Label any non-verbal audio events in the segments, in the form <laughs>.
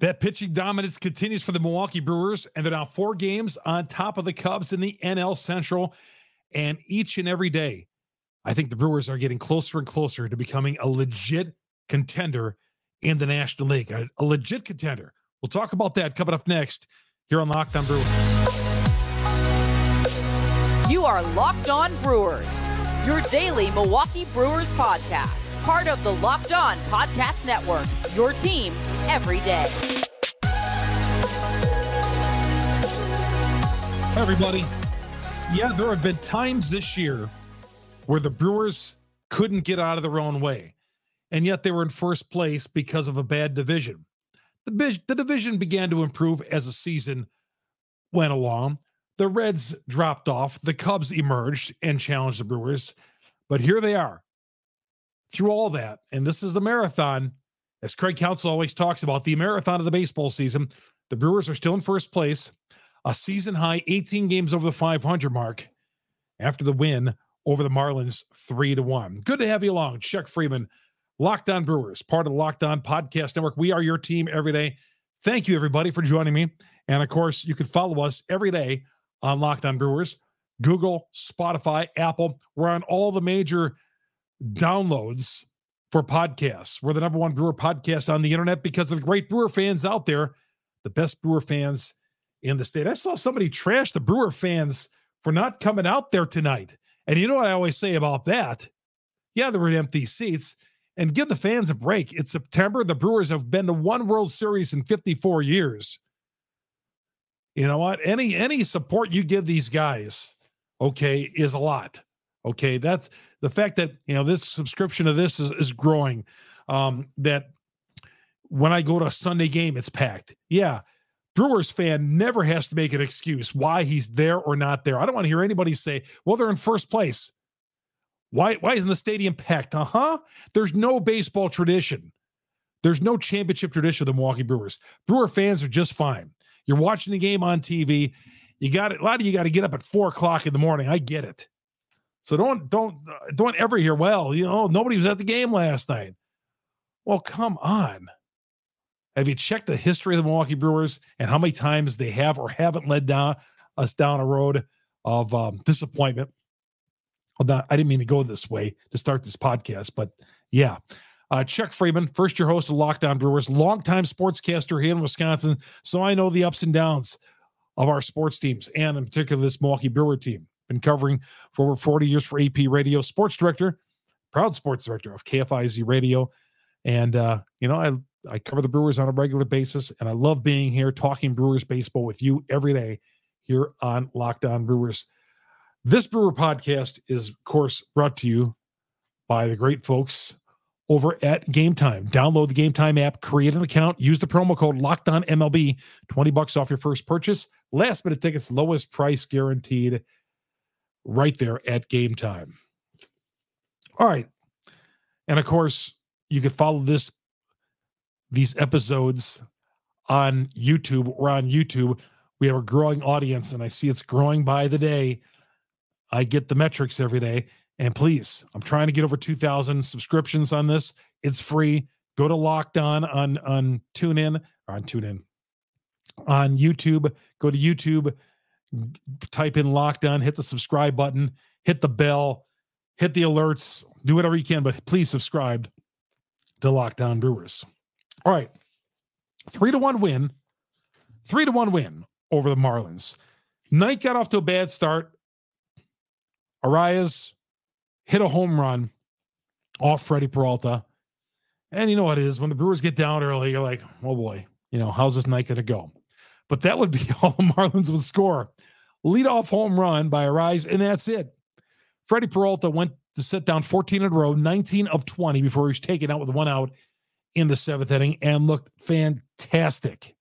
That pitching dominance continues for the Milwaukee Brewers, and they're now four games on top of the Cubs in the NL Central. And each and every day, I think the Brewers are getting closer and closer to becoming a legit contender in the National League, a, a legit contender. We'll talk about that coming up next here on Locked On Brewers. You are Locked On Brewers, your daily Milwaukee Brewers podcast part of the Locked On Podcast Network. Your team every day. Everybody. Yeah, there have been times this year where the Brewers couldn't get out of their own way, and yet they were in first place because of a bad division. The, the division began to improve as the season went along. The Reds dropped off, the Cubs emerged and challenged the Brewers, but here they are through all that, and this is the marathon, as Craig Counsell always talks about, the marathon of the baseball season. The Brewers are still in first place, a season high 18 games over the 500 mark after the win over the Marlins 3 to 1. Good to have you along. Chuck Freimund, Locked On Brewers, part of the Locked On Podcast Network. We are your team every day. Thank you, everybody, for joining me. And of course, you can follow us every day on Locked On Brewers, Google, Spotify, Apple. We're on all the major downloads for podcasts. We're the number one brewer podcast on the internet because of the great brewer fans out there, the best brewer fans in the state. I saw somebody trash the brewer fans for not coming out there tonight. And you know what I always say about that? Yeah, there were empty seats. And give the fans a break. It's September. The Brewers have been to one World Series in 54 years. You know what? Any any support you give these guys, okay, is a lot. Okay, that's the fact that you know this subscription to this is, is growing. Um, that when I go to a Sunday game, it's packed. Yeah, Brewers fan never has to make an excuse why he's there or not there. I don't want to hear anybody say, "Well, they're in first place." Why why isn't the stadium packed? Uh huh. There's no baseball tradition. There's no championship tradition of the Milwaukee Brewers. Brewer fans are just fine. You're watching the game on TV. You got it. A lot of you got to get up at four o'clock in the morning. I get it. So don't don't don't ever hear, well, you know, nobody was at the game last night. Well, come on. Have you checked the history of the Milwaukee Brewers and how many times they have or haven't led down us down a road of um, disappointment? Not, I didn't mean to go this way to start this podcast, but yeah. Uh, Chuck Freimund, first year host of Locked On Brewers, longtime sportscaster here in Wisconsin. So I know the ups and downs of our sports teams and in particular this Milwaukee Brewer team been covering for over 40 years for AP Radio, sports director, proud sports director of KFIZ Radio. And, uh, you know, I, I cover the Brewers on a regular basis, and I love being here talking Brewers baseball with you every day here on Locked On Brewers. This Brewer podcast is, of course, brought to you by the great folks over at Gametime. Download the Gametime app, create an account, use the promo code Locked On MLB, 20 bucks off your first purchase. Last minute tickets, lowest price guaranteed right there at Gametime. All right. And of course, you can follow this these episodes on YouTube. We're on YouTube. We have a growing audience, and I see it's growing by the day. I get the metrics every day. And please, I'm trying to get over 2,000 subscriptions on this. It's free. Go to Locked On on on TuneIn or on TuneIn on YouTube. Go to YouTube type in locked on, hit the subscribe button, hit the bell, hit the alerts, do whatever you can, but please subscribe to Locked On Brewers. All right. Three to one win. Three to one win over the Marlins. Knight got off to a bad start. Arraez hit a home run off Freddy Peralta. And you know what it is when the Brewers get down early, you're like, oh boy, you know, how's this night going to go? But that would be <laughs> all Marlins would score. Leadoff home run by Arraez, and that's it. Freddy Peralta went to sit down 14 in a row, 19 of 20 before he was taken out with one out in the seventh inning and looked fantastic.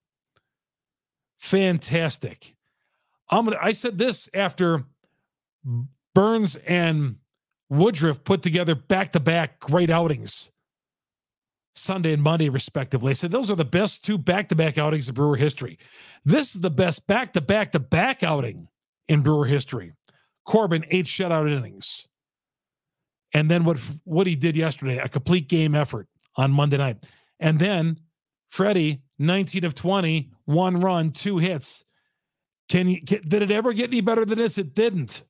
Fantastic. I'm gonna I said this after Burnes and Woodruff put together back-to-back great outings. Sunday and Monday, respectively. I said those are the best two back to back outings in Brewer history. This is the best back to back to back outing in Brewer history. Corbin, eight shutout innings. And then what, what he did yesterday, a complete game effort on Monday night. And then Freddy, 19 of 20, one run, two hits. Can you can, did it ever get any better than this? It didn't.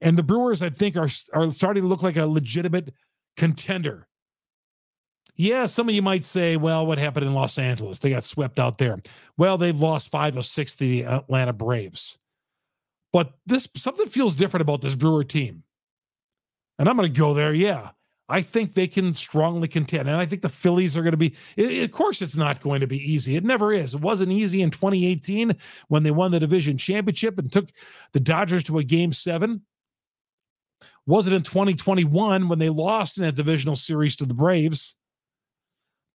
And the Brewers, I think, are are starting to look like a legitimate contender. Yeah, some of you might say, well, what happened in Los Angeles? They got swept out there. Well, they've lost five of six to the Atlanta Braves. But this something feels different about this Brewer team. And I'm going to go there. Yeah. I think they can strongly contend. And I think the Phillies are going to be, it, of course, it's not going to be easy. It never is. It wasn't easy in 2018 when they won the division championship and took the Dodgers to a game seven. Was it in 2021 when they lost in that divisional series to the Braves?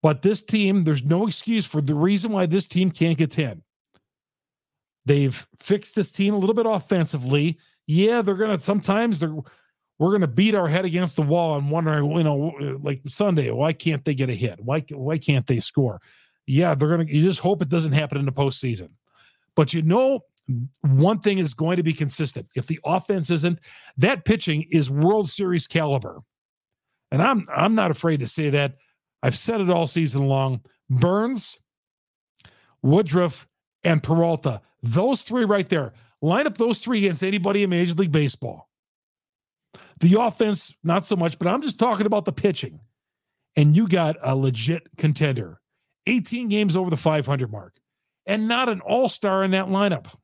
But this team, there's no excuse for the reason why this team can't get 10. They've fixed this team a little bit offensively. Yeah, they're to sometimes they're we're to beat our head against the wall and wondering, you know, like Sunday, why can't they get a hit? Why why can't they score? Yeah, they're to. You just hope it doesn't happen in the postseason. But you know, one thing is going to be consistent. If the offense isn't, that pitching is World Series caliber, and I'm I'm not afraid to say that. I've said it all season long. Burnes, Woodruff, and Peralta. Those three right there. Line up those three against anybody in Major League Baseball. The offense, not so much, but I'm just talking about the pitching. And you got a legit contender. 18 games over the 500 mark, and not an all star in that lineup.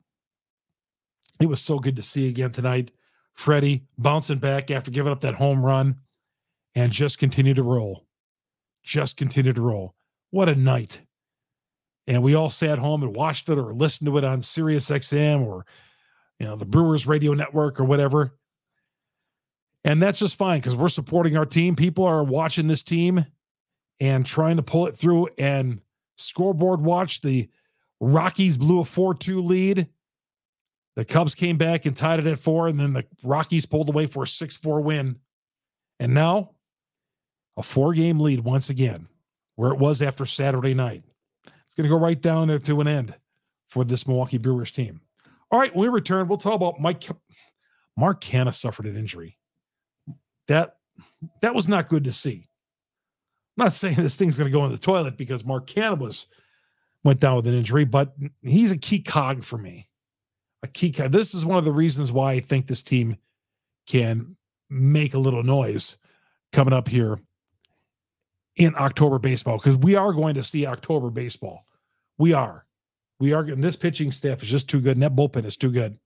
It was so good to see again tonight. Freddy bouncing back after giving up that home run and just continue to roll. Just continued to roll. What a night. And we all sat home and watched it or listened to it on Sirius XM or you know the Brewers radio network or whatever. And that's just fine because we're supporting our team. People are watching this team and trying to pull it through. And scoreboard watch the Rockies blew a 4 2 lead. The Cubs came back and tied it at four. And then the Rockies pulled away for a 6 4 win. And now a four game lead once again, where it was after Saturday night. It's going to go right down there to an end for this Milwaukee Brewers team. All right, when we return, we'll talk about Mike. Mark Canha suffered an injury that that was not good to see. I'm not saying this thing's going to go in the toilet because Mark Canha went down with an injury, but he's a key cog for me. A key cog. This is one of the reasons why I think this team can make a little noise coming up here in October baseball because we are going to see October baseball. We are. We are. And this pitching staff is just too good. And that bullpen is too good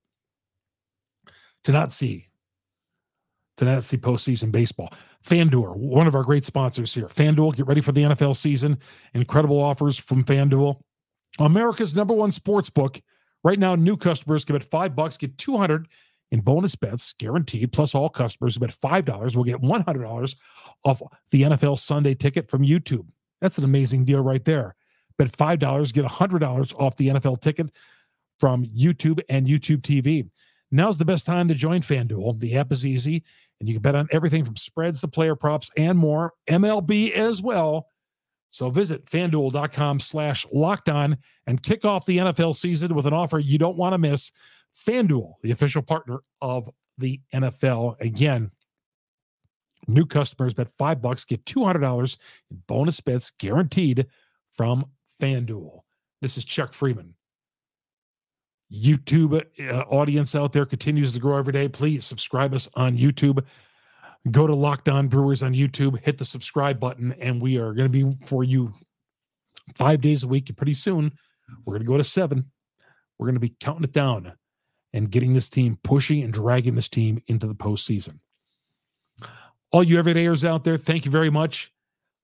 to not see to not see postseason baseball. FanDuel, one of our great sponsors here. FanDuel, get ready for the NFL season. Incredible offers from FanDuel. America's number one sports book. Right now, new customers bet five bucks, get 200 in bonus bets guaranteed. Plus, all customers who bet $5 will get $100 off the NFL Sunday ticket from YouTube. That's an amazing deal right there. Bet $5, get $100 off the NFL ticket from YouTube and YouTube TV. Now's the best time to join FanDuel. The app is easy and you can bet on everything from spreads to player props and more, MLB as well. So visit fanduel.com slash locked on and kick off the NFL season with an offer you don't want to miss. FanDuel, the official partner of the NFL. Again, new customers bet five bucks, get $200 in bonus bets guaranteed from FanDuel. This is Chuck Freimund. YouTube uh, audience out there continues to grow every day. Please subscribe us on YouTube. Go to Locked On Brewers on YouTube, hit the subscribe button, and we are going to be for you five days a week. Pretty soon, we're going to go to seven. We're going to be counting it down and getting this team pushing and dragging this team into the postseason. All you everydayers out there, thank you very much.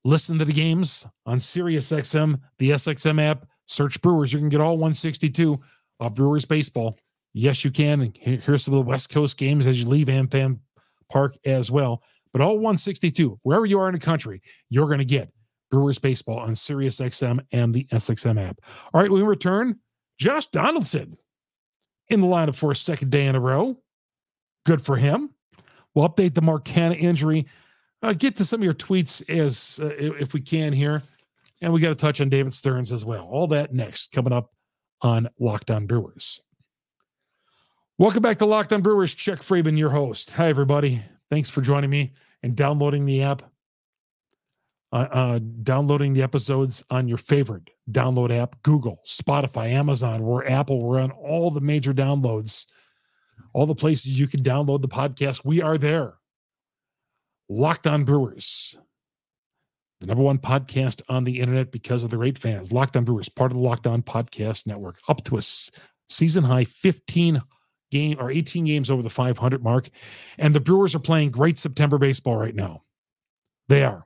Listen to the games on SiriusXM, the SXM app. Search Brewers. You can get all 162 of Brewers baseball. Yes, you can. And here's some of the West Coast games as you leave AmFam Park as well. But all 162, wherever you are in the country, you're going to get Brewers baseball on SiriusXM and the SXM app. All right, we return. Josh Donaldson in the lineup for a second day in a row. Good for him. We'll update the Mark Canha injury. Uh, get to some of your tweets as uh, if we can here. And we got to touch on David Stearns as well. All that next coming up on Locked On Brewers. Welcome back to Locked On Brewers. Chuck Freimund, your host. Hi, everybody. Thanks for joining me and downloading the app. Uh, uh, downloading the episodes on your favorite download app Google, Spotify, Amazon, we're Apple, we're on all the major downloads, all the places you can download the podcast. We are there. Locked on Brewers, the number one podcast on the internet because of the great fans. Locked on Brewers, part of the Locked On Podcast Network, up to a season high 15 game or 18 games over the 500 mark. And the Brewers are playing great September baseball right now. They are.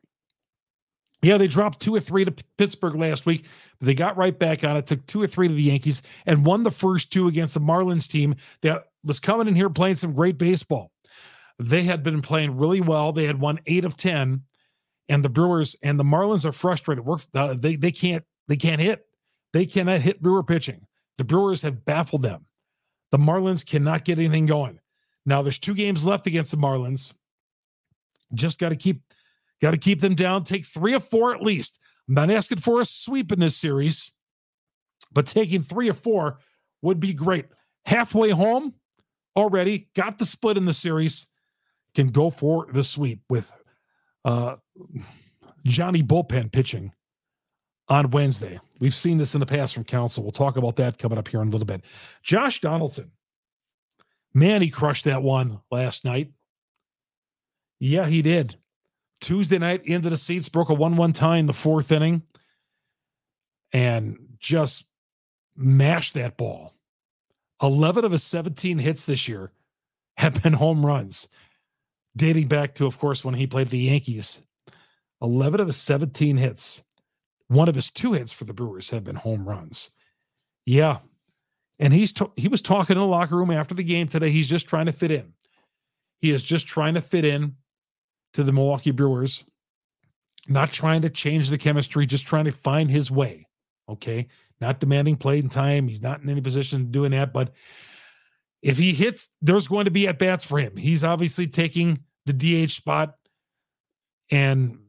Yeah, they dropped two or three to Pittsburgh last week, but they got right back on it. Took two or three to the Yankees and won the first two against the Marlins team that was coming in here playing some great baseball. They had been playing really well. They had won eight of ten, and the Brewers and the Marlins are frustrated. We're, uh, they they can't they can't hit. They cannot hit Brewer pitching. The Brewers have baffled them. The Marlins cannot get anything going. Now there's two games left against the Marlins. Just got to keep got to keep them down. Take three or four at least. I'm not asking for a sweep in this series, but taking three or four would be great. Halfway home already, got the split in the series, can go for the sweep with uh, Johnny Bullpen pitching on Wednesday. We've seen this in the past from Counsell. We'll talk about that coming up here in a little bit. Josh Donaldson, man, he crushed that one last night. Yeah, he did. Tuesday night into the seats, broke a 1 1 tie in the fourth inning and just mashed that ball. 11 of his 17 hits this year have been home runs, dating back to, of course, when he played the Yankees. 11 of his 17 hits. One of his two hits for the Brewers have been home runs. Yeah. And he's he was talking in the locker room after the game today. He's just trying to fit in. He is just trying to fit in to the Milwaukee Brewers, not trying to change the chemistry, just trying to find his way. Okay. Not demanding playing time. He's not in any position doing that. But if he hits, there's going to be at bats for him. He's obviously taking the DH spot. And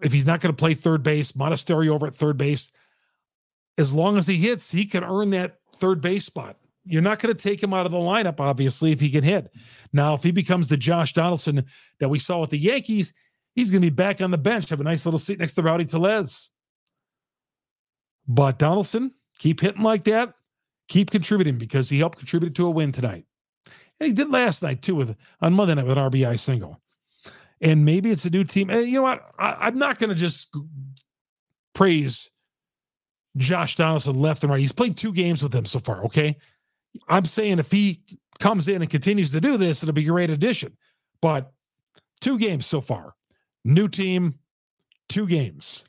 if he's not going to play third base, Monasterio over at third base, as long as he hits, he can earn that third base spot. You're not going to take him out of the lineup, obviously, if he can hit. Now, if he becomes the Josh Donaldson that we saw with the Yankees, he's going to be back on the bench, have a nice little seat next to Rowdy Tellez. But Donaldson, keep hitting like that, keep contributing because he helped contribute to a win tonight. And he did last night too with on Monday night with an RBI single. And maybe it's a new team. And you know what? I, I'm not going to just praise Josh Donaldson left and right. He's played two games with them so far. Okay. I'm saying if he comes in and continues to do this, it'll be a great addition. But two games so far, new team, two games.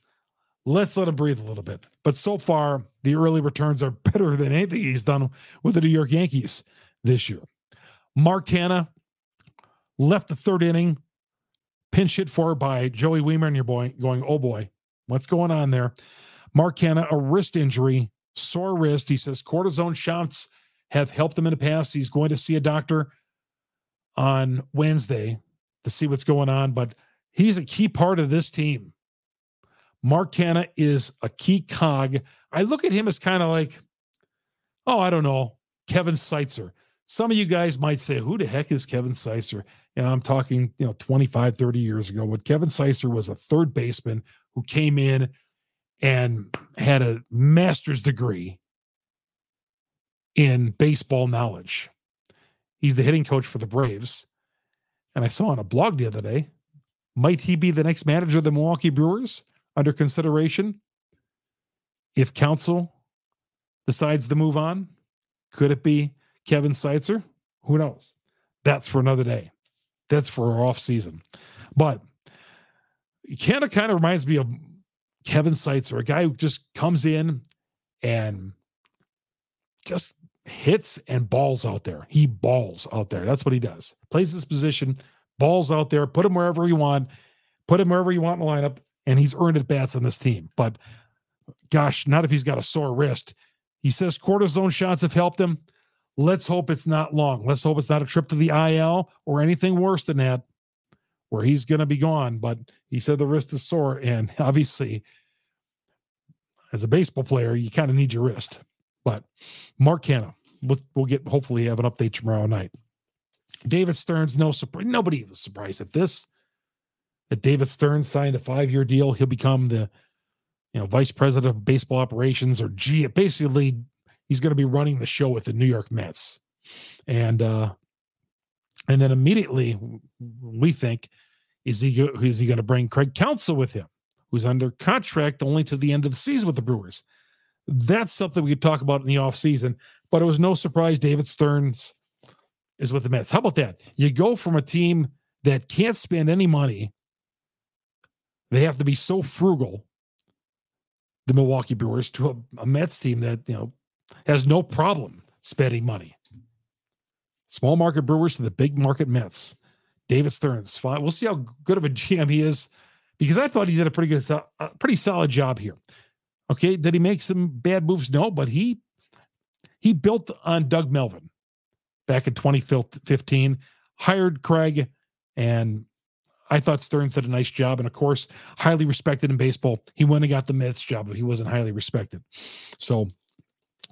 Let's let him breathe a little bit. But so far, the early returns are better than anything he's done with the New York Yankees this year. Mark Canha left the third inning, pinch hit for by Joey Wiemer, and your boy going, oh boy, what's going on there? Mark Canha, a wrist injury, sore wrist. He says cortisone shots have helped him in the past. He's going to see a doctor on Wednesday to see what's going on, but he's a key part of this team. Mark Canha is a key cog. I look at him as kind of like, oh, I don't know, Kevin Seitzer. Some of you guys might say, who the heck is Kevin Seitzer? And I'm talking, you know, 25, 30 years ago. What Kevin Seitzer was a third baseman who came in and had a master's degree in baseball knowledge. He's the hitting coach for the Braves. And I saw on a blog the other day, might he be the next manager of the Milwaukee Brewers under consideration? If counsell decides to move on, could it be Kevin Seitzer? Who knows? That's for another day. That's for our off season. But Canha kind of reminds me of Kevin Seitzer, a guy who just comes in and just hits and balls out there. He balls out there. That's what he does. Plays his position, balls out there, put him wherever you want, put him wherever you want in the lineup, and he's earned at bats on this team. But gosh, not if he's got a sore wrist. He says cortisone shots have helped him. Let's hope it's not long. Let's hope it's not a trip to the IL or anything worse than that, where he's going to be gone. But he said the wrist is sore. And <laughs> obviously, as a baseball player, you kind of need your wrist. But Mark Canha, we'll, we'll get hopefully have an update tomorrow night. David Stearns, no surprise. Nobody was surprised at this. that David Stearns signed a five year deal. He'll become the you know vice president of baseball operations or G. Basically, he's going to be running the show with the New York Mets, and uh, and then immediately we think is he is he going to bring Craig Counsell with him, who's under contract only to the end of the season with the Brewers. That's something we could talk about in the offseason, but it was no surprise David Stearns is with the Mets. How about that? You go from a team that can't spend any money, they have to be so frugal, the Milwaukee Brewers, to a, a Mets team that, you know, has no problem spending money. Small market Brewers to the big market Mets. David Stearns. We'll see how good of a GM he is because I thought he did a pretty good, a uh, pretty solid job here. Okay, did he make some bad moves? No, but he he built on Doug Melvin back in 2015, hired Craig, and I thought Stearns did a nice job. And of course, highly respected in baseball. He went and got the Mets job, but he wasn't highly respected. So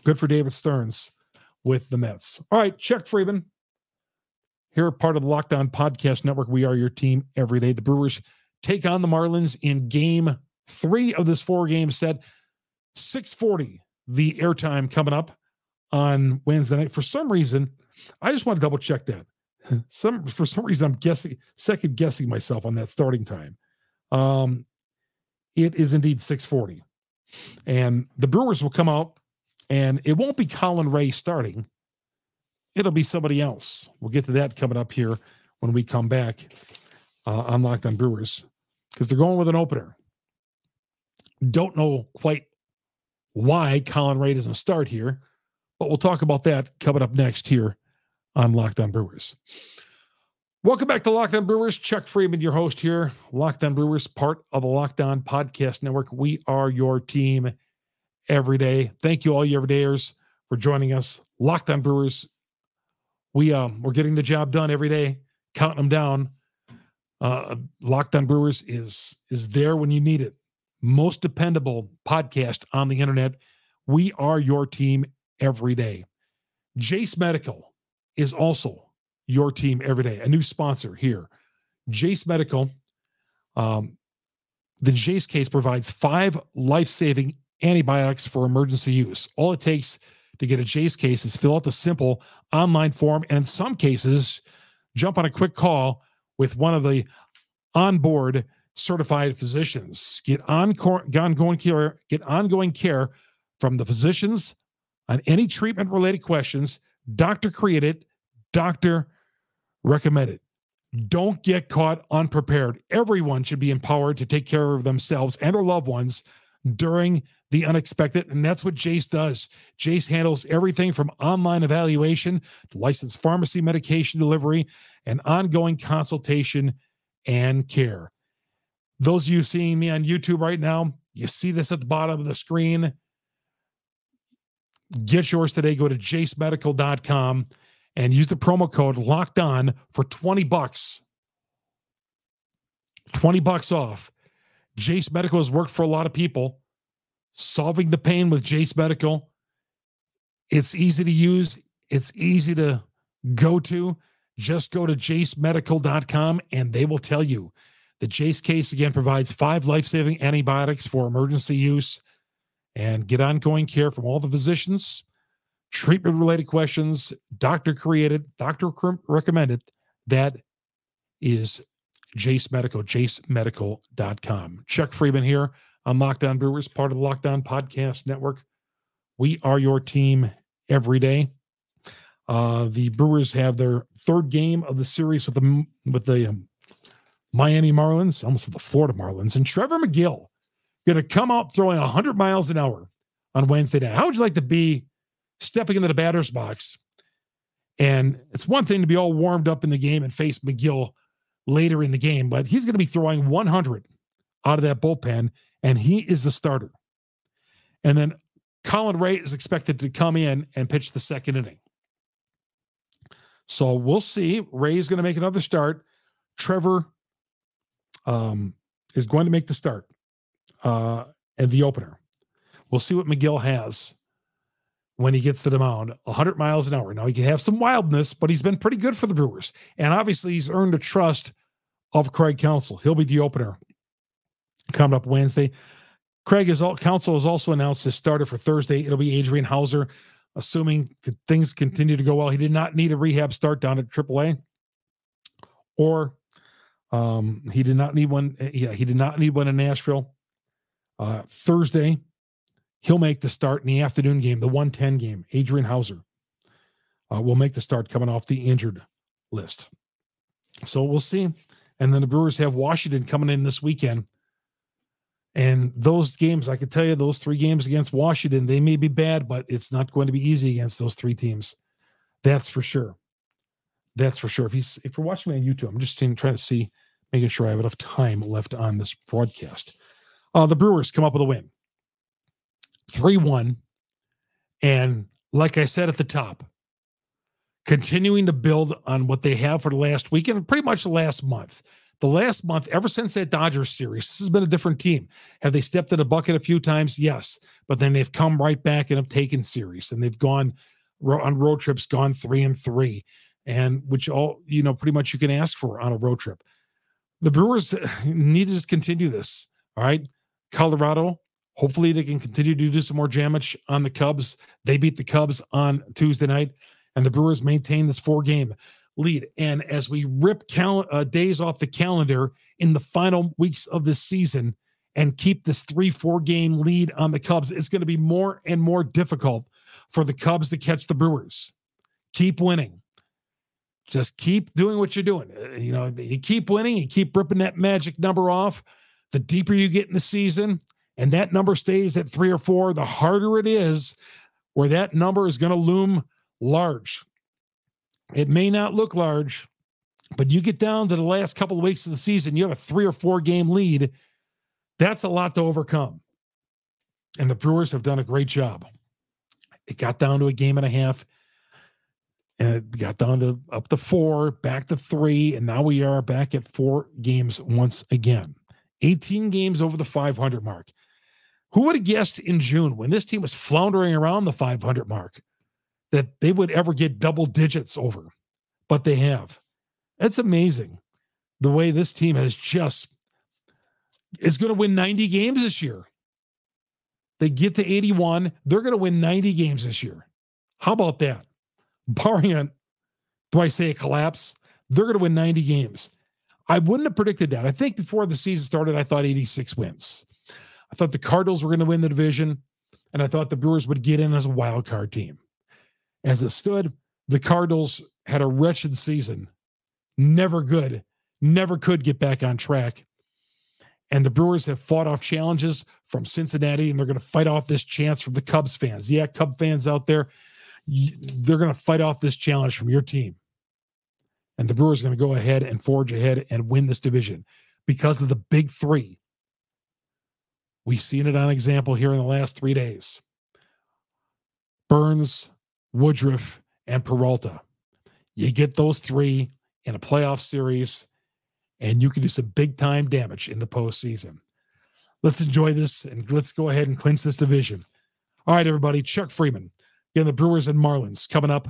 good for David Stearns with the Mets. All right, Chuck Freimund. Here, part of the Locked On Podcast Network. We are your team every day. The Brewers take on the Marlins in game three of this four game set. 640, the airtime coming up on Wednesday night. For some reason, I just want to double check that. <laughs> Some for some reason I'm guessing second guessing myself on that starting time. Um it is indeed 640. And the Brewers will come out and it won't be Colin Rea starting. It'll be somebody else. We'll get to that coming up here when we come back uh, on Locked On Brewers because they're going with an opener. Don't know quite why Colin Rea doesn't start here, but we'll talk about that coming up next here on Locked On Brewers. Welcome back to Locked On Brewers. Chuck Freimund, your host here. Locked On Brewers, part of the Locked On Podcast Network. We are your team every day. Thank you, all you everydayers, for joining us. Locked On Brewers. We um we're getting the job done every day, counting them down. Uh, Locked On Brewers is is there when you need it most dependable podcast on the internet. We are your team every day. Jase Medical is also your team every day, a new sponsor here. Jase Medical, um, the Jase case provides five life saving antibiotics for emergency use. All it takes to get a Jase case is fill out the simple online form, and in some cases, jump on a quick call with one of the onboard certified physicians. Get ongoing care, get ongoing care from the physicians on any treatment related questions. Doctor created, doctor recommended. Don't get caught unprepared. Everyone should be empowered to take care of themselves and their loved ones during the unexpected. And that's what Jase does. Jase handles everything from online evaluation to licensed pharmacy medication delivery and ongoing consultation and care. Those of you seeing me on YouTube right now, you see this at the bottom of the screen. Get yours today. Go to jasemedical.com and use the promo code locked on for 20 bucks. 20 bucks off. Jase Medical has worked for a lot of people. Solving the pain with Jase Medical. It's easy to use, it's easy to go to. Just go to jasemedical.com and they will tell you the Jase case again provides five life saving antibiotics for emergency use and get ongoing care from all the physicians, treatment related questions, doctor created, doctor recommended. That is Jase Medical, jasemedical.com. Chuck Freimund here on Locked On Brewers, part of the Locked On Podcast Network. We are your team every day. Uh, the Brewers have their third game of the series with the with the um, Miami Marlins, almost the Florida Marlins, and Trevor Megill going to come out throwing 100 miles an hour on Wednesday night. How would you like to be stepping into the batter's box? And it's one thing to be all warmed up in the game and face Megill later in the game, but he's going to be throwing 100 out of that bullpen, and he is the starter. And then Colin Rea is expected to come in and pitch the second inning. So we'll see. Rea is going to make another start. Trevor um, is going to make the start uh, and the opener. We'll see what Megill has when he gets to the mound 100 miles an hour. Now, he can have some wildness, but he's been pretty good for the Brewers. And obviously, he's earned the trust of Craig Counsell. He'll be the opener coming up Wednesday. Craig is all Counsell has also announced his starter for Thursday. It'll be Adrian Houser, assuming things continue to go well. He did not need a rehab start down at AAA, or um, he did not need one. Yeah, he did not need one in Nashville. Uh, Thursday, he'll make the start in the afternoon game, the 110 game. Adrian Houser uh, will make the start coming off the injured list. So we'll see. And then the Brewers have Washington coming in this weekend. And those games, I can tell you, those three games against Washington, they may be bad, but it's not going to be easy against those three teams. That's for sure. That's for sure. If he's if you're watching me on YouTube, I'm just trying to see, making sure I have enough time left on this broadcast. Uh, the Brewers come up with a win, three one, and like I said at the top, continuing to build on what they have for the last week and pretty much the last month. The last month, ever since that Dodgers series, this has been a different team. Have they stepped in a bucket a few times? Yes. But then they've come right back and have taken series and they've gone on road trips, gone three and three, and which all, you know, pretty much you can ask for on a road trip. The Brewers need to just continue this. All right. Colorado, hopefully they can continue to do some more damage on the Cubs. They beat the Cubs on Tuesday night and the Brewers maintain this four game lead. And as we rip cal- uh, days off the calendar in the final weeks of this season and keep this three, four game lead on the Cubs, it's going to be more and more difficult for the Cubs to catch the Brewers. Keep winning. Just keep doing what you're doing. Uh, you know, you keep winning, you keep ripping that magic number off. The deeper you get in the season, and that number stays at three or four, the harder it is where that number is going to loom large. It may not look large, but you get down to the last couple of weeks of the season, you have a three or four game lead. That's a lot to overcome. And the Brewers have done a great job. It got down to a game and a half, and it got down to up to four, back to three, and now we are back at four games once again. 18 games over the 500 mark. Who would have guessed in June when this team was floundering around the 500 mark that they would ever get double digits over, but they have. It's amazing the way this team has just is going to win 90 games this year. They get to 81, they're going to win 90 games this year. How about that? Barring do I say a collapse? They're going to win 90 games. I wouldn't have predicted that. I think before the season started, I thought 86 wins. I thought the Cardinals were going to win the division, and I thought the Brewers would get in as a wild card team. As it stood, the Cardinals had a wretched season, never good, never could get back on track. And the Brewers have fought off challenges from Cincinnati, and they're going to fight off this chance from the Cubs fans. Yeah, Cub fans out there, they're going to fight off this challenge from your team. And the Brewers are going to go ahead and forge ahead and win this division because of the big three. We've seen it on example here in the last three days. Burnes, Woodruff, and Peralta. You get those three in a playoff series, and you can do some big time damage in the postseason. Let's enjoy this and let's go ahead and clinch this division. All right, everybody. Chuck Again, the Brewers and Marlins coming up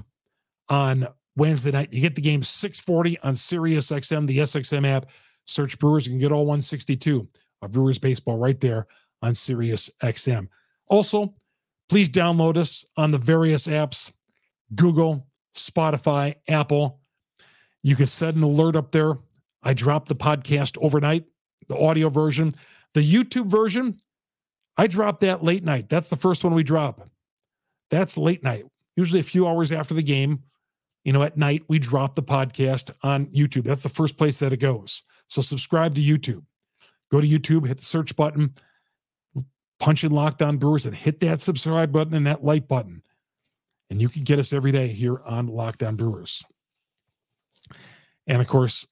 on Wednesday night. You get the game 640 on Sirius XM, the SXM app. Search Brewers. You can get all 162 of Brewers baseball right there on Sirius XM. Also, Please download us on the various apps Google, Spotify, Apple. You can set an alert up there. I drop the podcast overnight, the audio version. The YouTube version, I drop that late night. That's the first one we drop. That's late night, usually a few hours after the game. You know, at night, we drop the podcast on YouTube. That's the first place that it goes. So subscribe to YouTube. Go to YouTube, hit the search button, punch in Locked On Brewers and hit that subscribe button and that like button. And you can get us every day here on Locked On Brewers. And of course,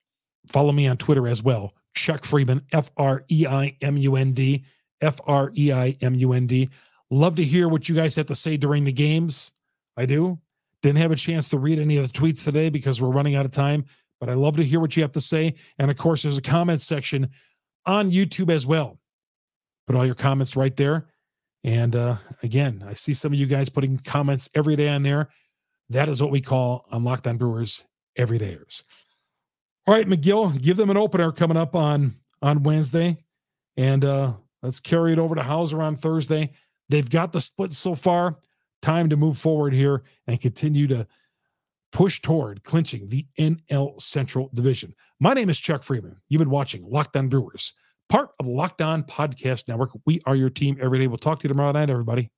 follow me on Twitter as well. Chuck Freimund, F R E I M U N D, F R E I M U N D. Love to hear what you guys have to say during the games. I do. Didn't have a chance to read any of the tweets today because we're running out of time, but I love to hear what you have to say. And of course, there's a comment section on YouTube as well put all your comments right there. And uh, again, I see some of you guys putting comments every day on there. That is what we call on Locked On Brewers everydayers. All right, Megill, give them an opener coming up on on Wednesday, and uh, let's carry it over to Houser on Thursday. They've got the split so far. Time to move forward here and continue to push toward clinching the NL Central Division. My name is Chuck Freimund. You've been watching Locked On Brewers, part of the Locked On Podcast Network. We are your team every day. We'll talk to you tomorrow night, everybody.